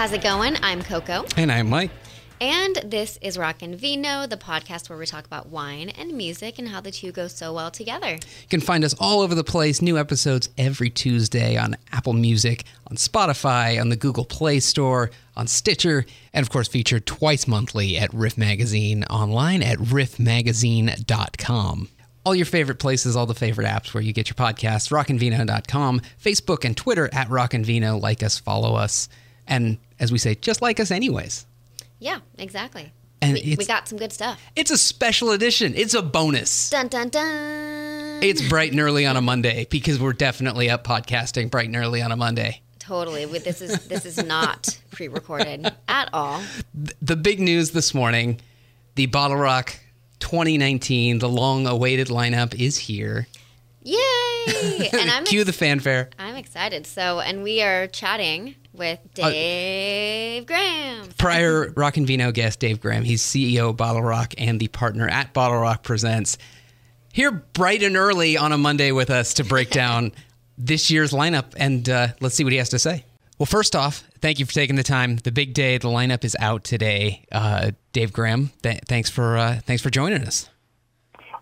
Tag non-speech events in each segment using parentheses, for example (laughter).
How's it going? I'm Coco. And I'm Mike. And this is Rock and Vino, the podcast where we talk about wine and music and how the two go so well together. You can find us all over the place. New episodes every Tuesday on Apple Music, on Spotify, on the Google Play Store, on Stitcher, and of course featured twice monthly at Riff Magazine online at riffmagazine.com. All your favorite places, all the favorite apps where you get your podcasts, rockandvino.com, Facebook and Twitter at rockandvino. Like us, follow us, and as we say, just like us anyways. Yeah, exactly. And we, it's- we got some good stuff. It's a special edition. It's a bonus. Dun dun dun. It's bright and early on a Monday because we're definitely up podcasting bright and early on a Monday. totally. This is this is not (laughs) pre-recorded at all. The big news this morning the Bottle Rock 2019, the long awaited lineup is here. Yay! (laughs) And I'm Cue ex- the fanfare. I'm excited. So, and we are chatting with Uh, Dave Graham. Prior (laughs) Rock and Vino guest Dave Graham, he's CEO of Bottle Rock and the partner at Bottle Rock Presents. Here bright and early on a Monday with us to break down (laughs) this year's lineup, and uh, let's see what he has to say. Well, first off, thank you for taking the time. The big day, the lineup is out today. Uh, Dave Graham, th- thanks for uh, thanks for joining us.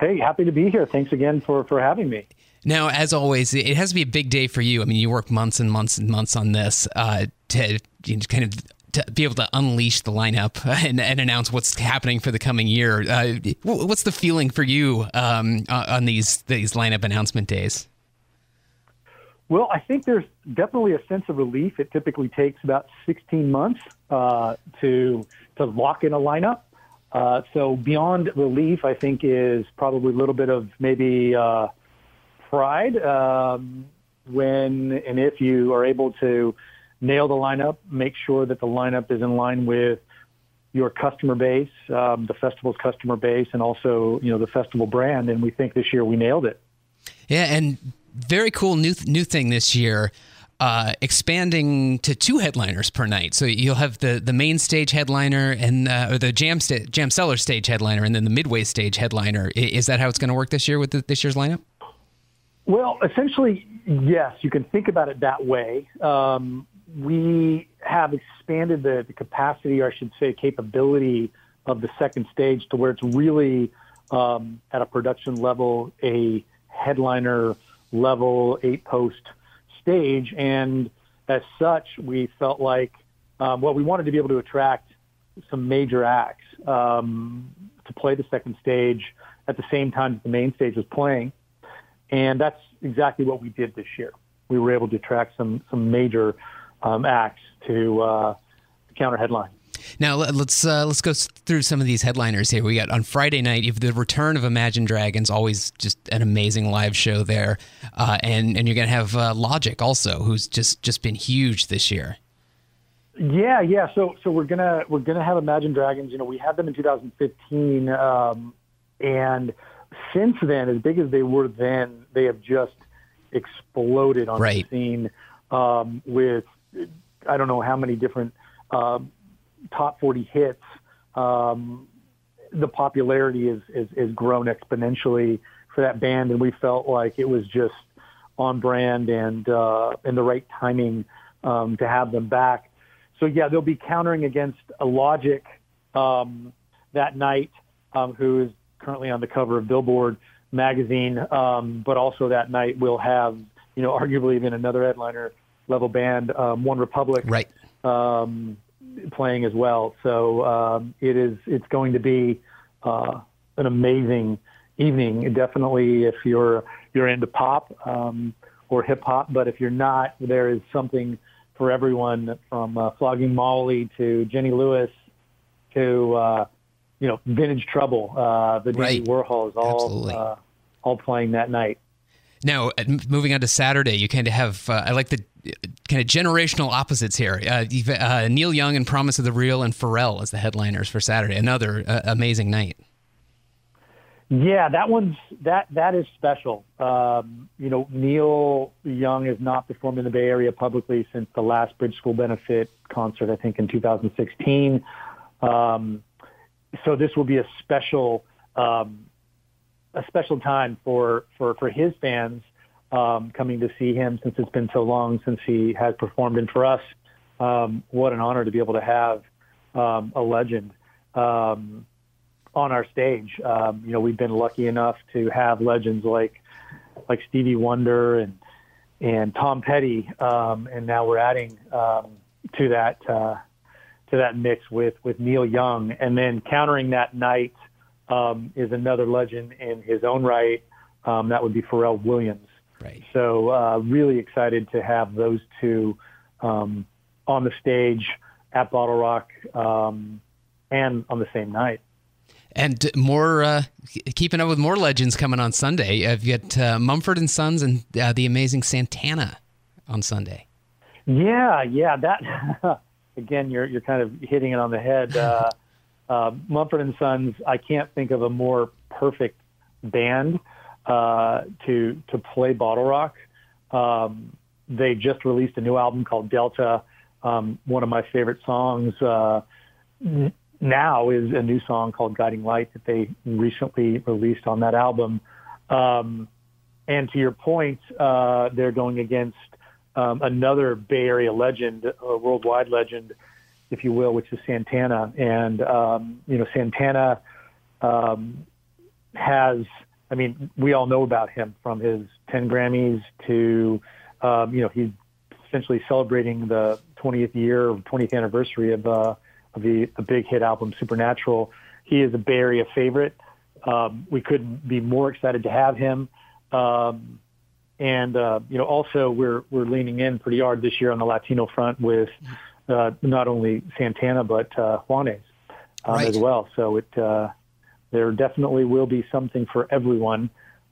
Hey, happy to be here. Thanks again for, for having me. Now, as always, it has to be a big day for you. I mean, you work months and months and months on this uh, to you know, kind of to be able to unleash the lineup (laughs) and, and announce what's happening for the coming year. Uh, what's the feeling for you um, on these these lineup announcement days? Well, I think there's definitely a sense of relief. It typically takes about 16 months uh, to to lock in a lineup. Uh, so beyond relief, I think is probably a little bit of maybe uh, pride um, when and if you are able to nail the lineup, make sure that the lineup is in line with your customer base, um, the festival's customer base, and also you know the festival brand. And we think this year we nailed it. Yeah, and very cool new new thing this year. Uh, expanding to two headliners per night, so you'll have the, the main stage headliner and uh, or the jam sta- jam cellar stage headliner, and then the midway stage headliner. Is that how it's going to work this year with the, this year's lineup? Well, essentially, yes, you can think about it that way. Um, we have expanded the, the capacity, or I should say, capability of the second stage to where it's really um, at a production level, a headliner level, eight post stage. And as such, we felt like, um, well, we wanted to be able to attract some major acts um, to play the second stage at the same time that the main stage was playing. And that's exactly what we did this year. We were able to attract some some major um, acts to uh, counter headline. Now let- let's uh, let's go through some of these headliners here. We got on Friday night, you have the return of Imagine Dragons, always just an amazing live show there, uh, and and you're gonna have uh, Logic also, who's just just been huge this year. Yeah, yeah. So so we're gonna we're gonna have Imagine Dragons. You know, we had them in 2015, um, and since then, as big as they were then, they have just exploded on Right. the scene um, with I don't know how many different um top 40 hits. Um, the popularity is, is is grown exponentially for that band, and we felt like it was just on brand and uh, and the right timing um, to have them back. So yeah, they'll be countering against a Logic um, that night, um, who is currently on the cover of Billboard magazine. Um, but also that night we'll have you know arguably even another headliner level band, um, One Republic, Right. um, playing as well. So um, it is it's going to be uh, an amazing evening. Definitely, if you're you're into pop um, or hip hop, but if you're not, there is something for everyone from uh, Flogging Molly to Jenny Lewis to uh, you know Vintage Trouble. Uh, the Right. Dandy Warhols all uh, all playing that night. Now, uh, moving on to Saturday, you kind of have, uh, I like the uh, kind of generational opposites here. Uh, you've, uh, Neil Young and Promise of the Real and Pharrell as the headliners for Saturday. Another uh, amazing night. Yeah, that one's that that is special. Um, you know, Neil Young has not performed in the Bay Area publicly since the last Bridge School benefit concert, I think, in 2016. Um, so this will be a special um, a special time for for for his fans um, coming to see him since it's been so long since he has performed. And for us, um, what an honor to be able to have um, a legend um, on our stage. Um, you know, we've been lucky enough to have legends like like Stevie Wonder and and Tom Petty, um, and now we're adding um, to that uh, to that mix with with Neil Young, and then countering that night um, is another legend in his own right. Um, that would be Pharrell Williams. Right. So uh, really excited to have those two um, on the stage at Bottle Rock um, and on the same night. And more, uh, keeping up with more legends coming on Sunday. I've got uh, Mumford and Sons and uh, the amazing Santana on Sunday. Yeah, yeah. That (laughs) again, you're you're kind of hitting it on the head. Uh, (laughs) uh, Mumford and Sons. I can't think of a more perfect band uh, to to play Bottle Rock. Um, they just released a new album called Delta. Um, one of my favorite songs uh, n- now is a new song called Guiding Light that they recently released on that album. Um, and to your point, uh, they're going against um, another Bay Area legend, a worldwide legend, if you will, which is Santana. And um, you know, Santana um, has I mean, we all know about him from his 10 Grammys to, um, you know, he's essentially celebrating the 20th year or 20th anniversary of, uh, of the, the big hit album Supernatural. He is a Bay Area favorite. Um, we couldn't be more excited to have him. Um, and, uh, you know, also we're, we're leaning in pretty hard this year on the Latino front with, uh, not only Santana, but, uh, Juanes, um, Right. as well. So it, uh, there definitely will be something for everyone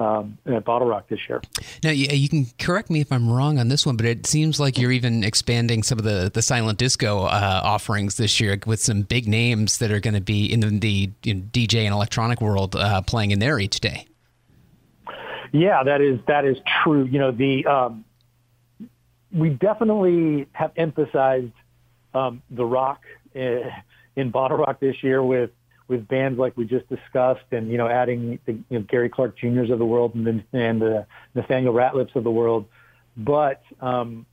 um, at Bottle Rock this year. Now, you, you can correct me if I'm wrong on this one, but it seems like you're even expanding some of the, the silent disco uh, offerings this year with some big names that are going to be in the, the you know, DJ and electronic world uh, playing in there each day. Yeah, that is that is true. You know, the um, we definitely have emphasized um, the rock uh, in Bottle Rock this year with with bands like we just discussed, and you know, adding the you know, Gary Clark Juniors of the world and the, and the Nathaniel Rateliffs of the world. But um,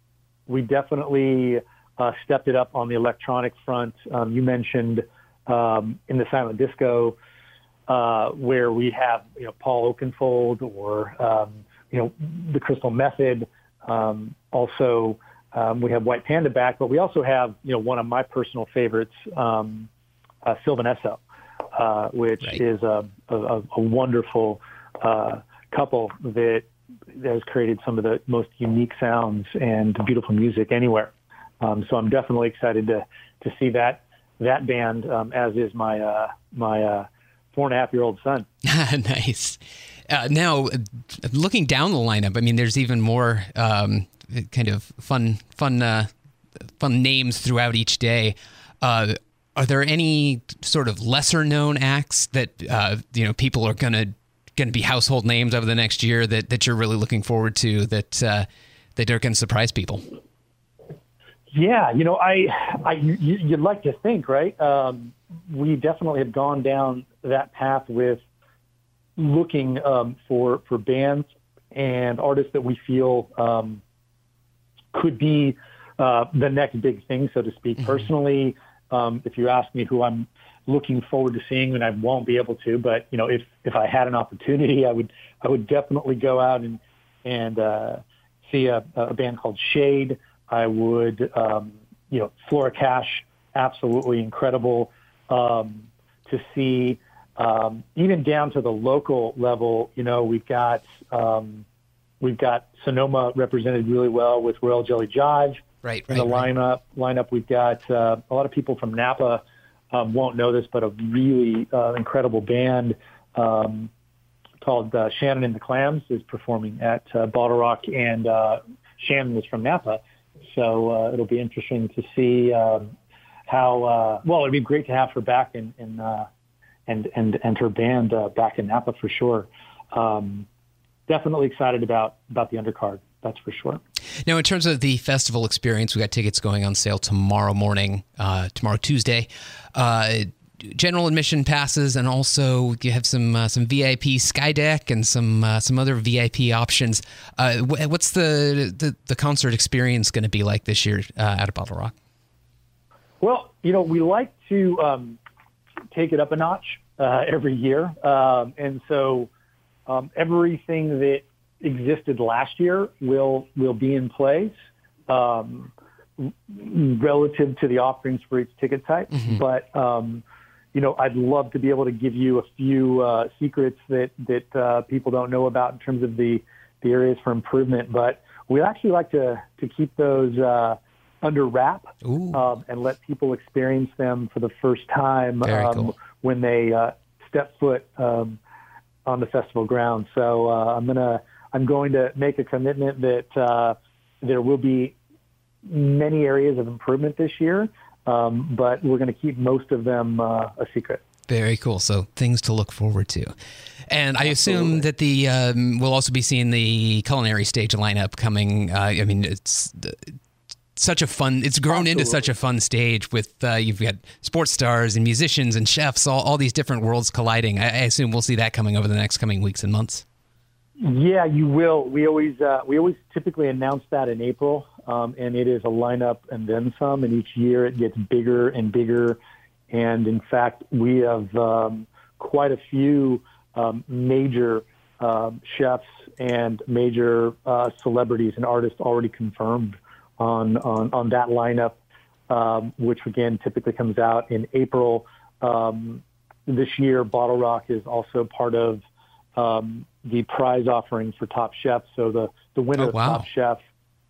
we definitely uh, stepped it up on the electronic front. Um, you mentioned um, in the silent disco uh, where we have you know Paul Oakenfold or um, you know the Crystal Method. Um, also, um, we have White Panda back, but we also have you know one of my personal favorites, um, uh, Sylvan Esso, uh, which Right. is a, a, a wonderful uh, couple that has created some of the most unique sounds and beautiful music anywhere. Um, so I'm definitely excited to to see that that band, um, as is my uh, my uh, four and a half year old son. (laughs) nice. Uh, now, looking down the lineup, I mean, there's even more um, kind of fun, fun, uh, fun names throughout each day. Uh, are there any sort of lesser known acts that uh, you know people are gonna gonna be household names over the next year that, that you're really looking forward to that uh, that are going to surprise people? Yeah, you know, I, I, you, you'd like to think, right? Um, we definitely have gone down that path with looking um, for for bands and artists that we feel um, could be uh, the next big thing, so to speak. Personally, um, if you ask me who I'm looking forward to seeing, and I won't be able to, but you know, if if I had an opportunity, I would I would definitely go out and and uh, see a, a band called Shaed. I would, um, you know, Flora Cash, absolutely incredible um, to see. Um, even down to the local level, you know, we've got um, we've got Sonoma represented really well with Royal Jelly Jive Right, in the right, right. lineup. Lineup, we've got uh, a lot of people from Napa um, won't know this, but a really uh, incredible band um, called uh, Shannon and the Clams is performing at uh, Bottle Rock, and uh, Shannon is from Napa, so uh, it'll be interesting to see um, how. Uh, well, it'd be great to have her back in, in uh, and and and her band uh, back in Napa for sure. Um, definitely excited about about the undercard. That's for sure. Now, in terms of the festival experience, we got tickets going on sale tomorrow morning, uh, tomorrow Tuesday. Uh, general admission passes, and also you have some uh, some VIP sky deck and some uh, some other VIP options. Uh, what's the, the the concert experience going to be like this year uh, at a Bottle Rock? Well, you know, we like to um, take it up a notch uh, every year, um, and so um, everything that existed last year will will be in place um, relative to the offerings for each ticket type. Mm-hmm. But um, you know, I'd love to be able to give you a few uh, secrets that that uh, people don't know about in terms of the the areas for improvement. But we actually like to to keep those uh, under wrap um, and let people experience them for the first time um, cool. when they uh, step foot um, on the festival grounds. So uh, I'm gonna I'm going to make a commitment that uh, there will be many areas of improvement this year, um, but we're going to keep most of them uh, a secret. Very cool. So things to look forward to. And I assume that the um, we'll also be seeing the culinary stage lineup coming. Uh, I mean, it's such a fun. It's grown into such a fun stage with uh, you've got sports stars and musicians and chefs, all, all these different worlds colliding. I, I assume we'll see that coming over the next coming weeks and months. Yeah, you will. We always uh, we always typically announce that in April, um, and it is a lineup and then some. And each year it gets bigger and bigger. And in fact, we have um, quite a few um, major um, chefs and major uh, celebrities and artists already confirmed on on, on that lineup, um, which again typically comes out in April. Um, this year, Bottle Rock is also part of um, the prize offering for Top Chef. So the, the winner Oh, of. Top Chef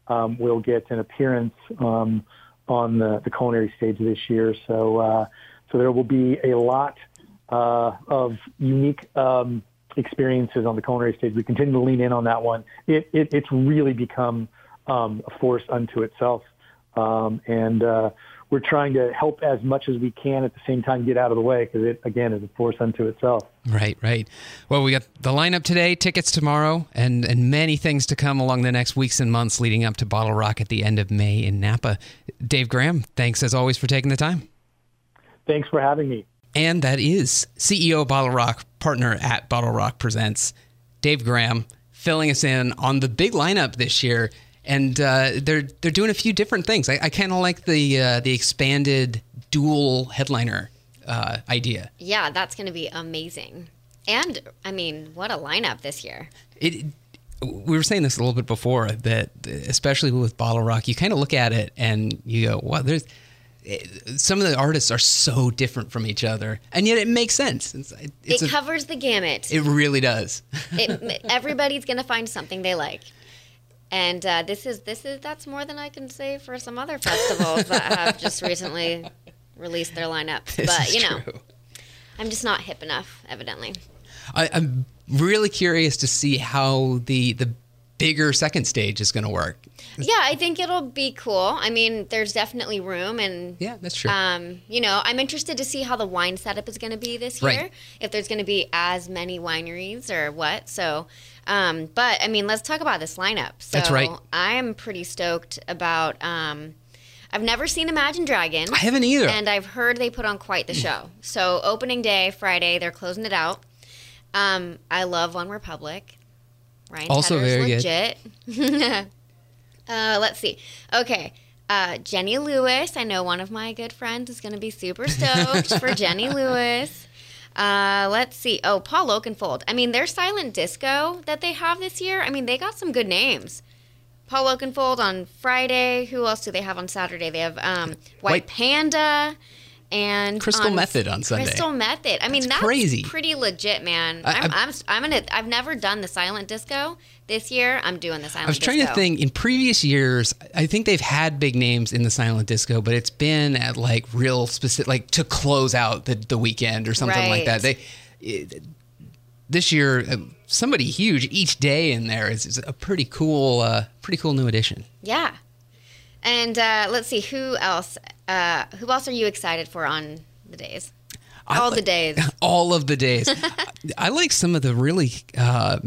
um, will get an appearance um, on the, the culinary stage this year. So uh, so there will be a lot uh, of unique um, experiences on the culinary stage. We continue to lean in on that one. It, it it's really become um, a force unto itself, um, and uh, we're trying to help as much as we can at the same time get out of the way because it again is a force unto itself. Right, right. Well, we got the lineup today, tickets tomorrow, and and many things to come along the next weeks and months leading up to Bottle Rock at the end of May in Napa. Dave Graham, thanks as always for taking the time. Thanks for having me. And that is CEO of Bottle Rock, partner at Bottle Rock Presents, Dave Graham, filling us in on the big lineup this year. And uh, they're they're doing a few different things. I, I kind of like the uh, the expanded dual headliner uh, idea. Yeah, that's going to be amazing. And I mean, what a lineup this year. it we were saying this a little bit before that especially with bottle rock you kind of look at it and you go wow there's some of the artists are so different from each other and yet it makes sense it's, it's it a- covers the gamut. it really does it, everybody's going to find something they like. And uh, this is this is that's more than I can say for some other festivals that have just (laughs) recently released their lineups. This but you know, true. I'm just not hip enough, evidently. I, i'm really curious to see how the the bigger second stage is going to work Yeah, I think it'll be cool. I mean, there's definitely room, and yeah that's true um, you know, I'm interested to see how the wine setup is going to be this year. Right. If there's going to be as many wineries or what. So, um, but I mean, let's talk about this lineup. So That's right. I am pretty stoked about. Um, I've never seen Imagine Dragons. i haven't either And I've heard they put on quite the show. (clears throat) So opening day, Friday, they're closing it out. Um, I love One Republic. Ryan Also Tedder's very good. legit. (laughs) uh, let's see. Okay. Uh, Jenny Lewis. I know one of my good friends is going to be super stoked for (laughs) Jenny Lewis. Uh, let's see. Oh, Paul Oakenfold. I mean, their silent disco that they have this year. I mean, they got some good names. Paul Oakenfold on Friday. Who else do they have on Saturday? They have um, White, White- Panda and Crystal Method on Sunday. Crystal Method. I mean, That's that's, crazy. pretty legit, man. I- I'm, I'm, I'm gonna. I've never done the silent disco. This year, I'm doing the silent. I was trying to think in previous years, I think they've had big names in the silent disco, but it's been at like real specific, like to close out the, the weekend or something like that. They it, this year, uh, somebody huge each day in there is, is a pretty cool, uh, pretty cool new addition. Yeah. And uh, let's see who else. Uh, who else are you excited for on the days? All the days. (laughs) all of the days. I like some of the really, uh,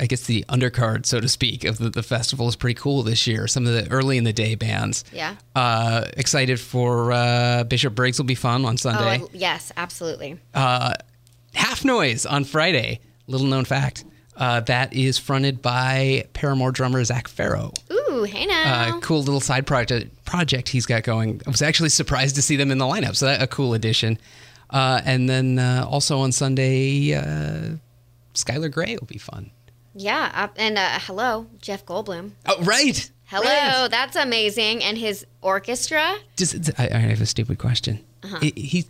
I guess the undercard, so to speak, of the, the festival is pretty cool this year. Some of the early in the day bands. Yeah. Uh, excited for uh, Bishop Briggs will be fun on Oh, Sunday. I- yes, absolutely. Half Noise on Friday. Little known fact. Uh, that is fronted by Paramore drummer Zac Farro. Ooh, hey now. uh, cool little side project project he's got going. I was actually surprised to see them in the lineup, so that a cool addition. Uh, and then uh, also on Sunday, uh, Skylar Grey will be fun. yeah, uh, and uh, hello, Jeff Goldblum. Oh, right. Hello, Right. that's amazing. And his orchestra. Just, I, I have a stupid question. Uh He, he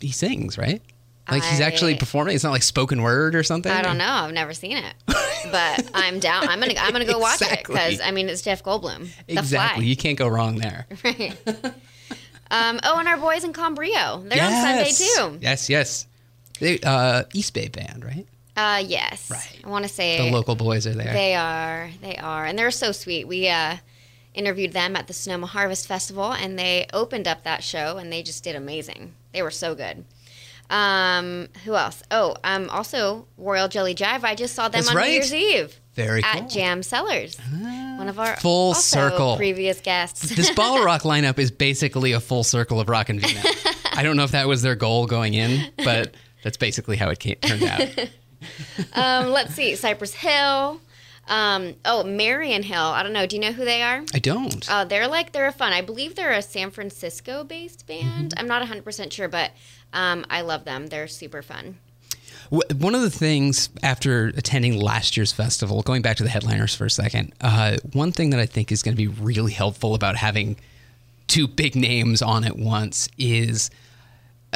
he sings, right? Like he's actually. Performing. It's not like spoken word or something. I don't know. I've never seen it, but (laughs) I'm down. I'm gonna I'm gonna go watch it because I mean it's Jeff Goldblum. Exactly. You can't go wrong there. (laughs) Right. um. Oh, and our boys in Cambrio. They're on Sunday too. Yes, yes. They, uh, East Bay band, right? Uh. Yes. Right. I want to say The local boys are there. They are. They are. And they're so sweet. We uh, interviewed them at the Sonoma Harvest Festival, and they opened up that show, and they just did amazing. They were so good. Um, who else? Oh, um, also Royal Jelly Jive. I just saw them That's on right. New Year's Eve Very at cool. Jam Cellars. One of our Full circle. previous guests. this bottle rock (laughs) lineup is basically a full circle of rock and Vino. I don't know if that was their goal going in, but that's basically how it came, turned out. (laughs) um, let's see, Cypress Hill. Um, oh, Marian Hill. I don't know. Do you know who they are? I don't. Uh, they're like they're fun. I believe they're a San Francisco based band. I'm not 100 percent sure, but um, I love them. They're super fun. One of the things after attending last year's festival, going back to the headliners for a second, uh, one thing that I think is going to be really helpful about having two big names on at once is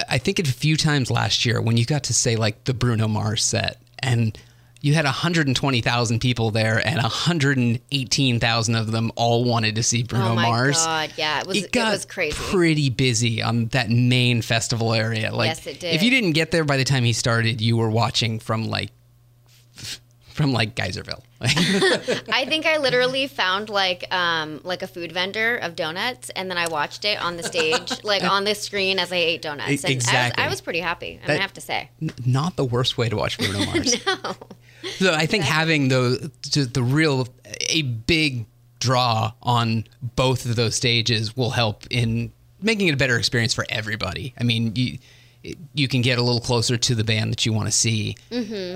I think a few times last year when you got to say like the Bruno Mars set and you had 120,000 people there and 118,000 of them all wanted to see Bruno Mars. oh my Mars. god, yeah, it was It it, got was crazy. pretty busy on that main festival area. Like, Yes, it did. If you didn't get there by the time he started, you were watching from like from like Geyserville. (laughs) I think I literally found like um like a food vendor of donuts, and then I watched it on the stage, (laughs) like on the screen as I ate donuts. And Exactly. I was, I was pretty happy. I'm That- gonna have to say. N- Not the worst way to watch Bruno (laughs) Mars. No. So I think having the the real a big draw on both of those stages will help in making it a better experience for everybody. I mean, you you can get a little closer to the band that you want to see,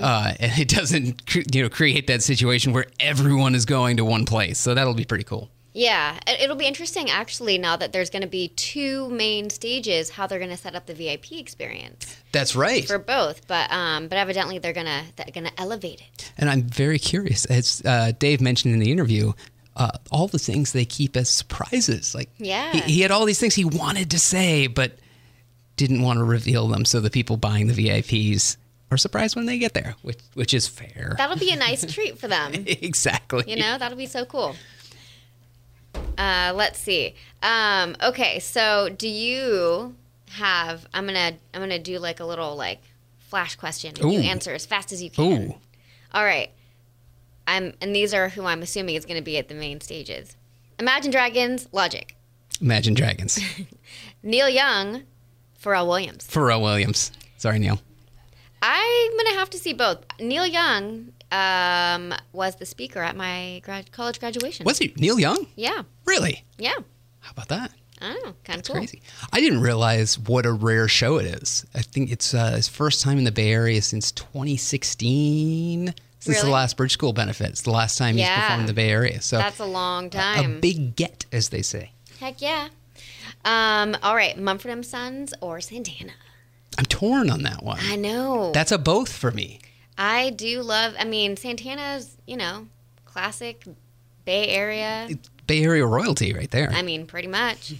uh, and it doesn't you know create that situation where everyone is going to one place. So that'll be pretty cool. Yeah, it- it'll be interesting actually now that there's going to be two main stages, how they're going to set up the VIP experience That's right. for both. But um, but evidently they're gonna they're gonna elevate it. And I'm very curious, as uh, Dave mentioned in the interview, uh, all the things they keep as surprises. Like, Yeah. he, he had all these things he wanted to say, but didn't want to reveal them, so the people buying the VIPs are surprised when they get there, which which is fair. That'll be a nice (laughs) treat for them. exactly. You know, that'll be so cool. Uh, let's see. Um, okay, so do you have? I'm gonna I'm gonna do like a little like flash question, and you answer as fast as you can. Ooh, All right. I'm and these are who I'm assuming is going to be at the main stages. Imagine Dragons, Logic, Imagine Dragons. (laughs) Neil Young, Pharrell Williams. Pharrell Williams. Sorry, Neil. I'm gonna have to see both. Neil Young um, was the speaker at my grad- college graduation. Was he Neil Young? Yeah, Really? yeah. How about that? I don't know, kind of cool. crazy. I didn't realize what a rare show it is. I think it's uh, his first time in the Bay Area since 2016. Since the last Bridge School benefit. It's the last time he's performed in the Bay Area. So That's a long time. a time. big get, as they say. Heck yeah. Um, all right, Mumford and Sons or Santana. I'm torn on that one. I know. That's a both for me. I do love. I mean, Santana's you know classic Bay Area. Bay Area royalty right there. I mean, pretty much.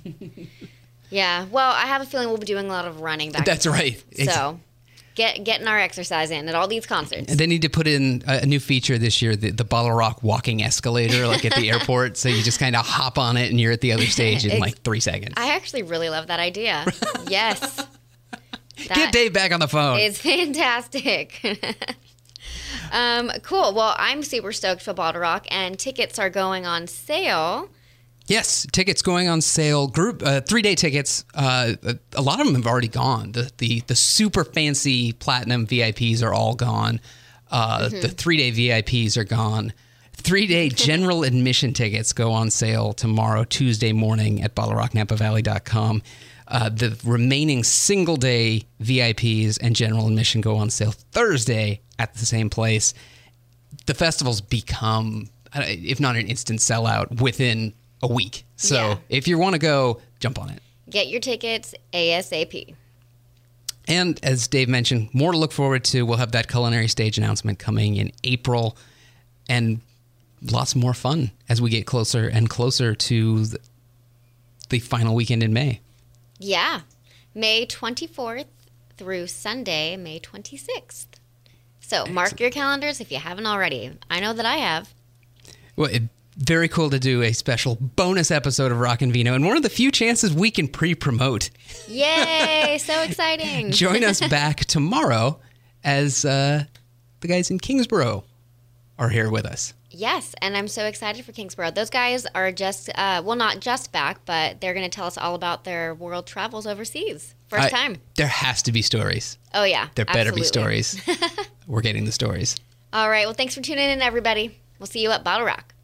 (laughs) yeah. Well, I have a feeling we'll be doing a lot of running back. That's right. So, get getting our exercise in at all these concerts. And they need to put in a, new feature this year, the, the Bottle Rock walking escalator, like at the (laughs) airport. So you just kind of hop on it and you're at the other stage in (laughs) Ex- like three seconds. I actually really love that idea. yes. Get Dave back on the phone. is fantastic. Um, cool. Well, I'm super stoked for Bottle Rock, and tickets are going on sale. Yes, tickets going on sale. Group uh, three day tickets. Uh, a lot of them have already gone. The the the super fancy platinum VIPs are all gone. Uh, The three day VIPs are gone. Three day (laughs) general admission tickets go on sale tomorrow, Tuesday morning at BottleRockNapaValley.com. Uh, the remaining single day VIPs and general admission go on sale Thursday at the same place the festival's become uh, if not an instant sellout, within a week. So Yeah. if you want to go, jump on it. Get your tickets ASAP. And as Dave mentioned, more to look forward to. We'll have that culinary stage announcement coming in April and lots more fun as we get closer and closer to the, the final weekend in May. Yeah. May 24th through Sunday, May 26th. So mark your calendars if you haven't already. I know that I have. Well, it, very cool to do a special bonus episode of Rock and Vino, and one of the few chances we can pre-promote. Yay! (laughs) so exciting. Join us (laughs) back tomorrow as uh, the guys in Kingsborough are here with us. Yes, and I'm so excited for Kingsborough. Those guys are just, uh, well, not just back, but they're going to tell us all about their world travels overseas. First I- time. There has to be stories. Oh, yeah. There better be stories. (laughs) We're getting the stories. All right. Well, thanks for tuning in, everybody. We'll see you at Bottle Rock.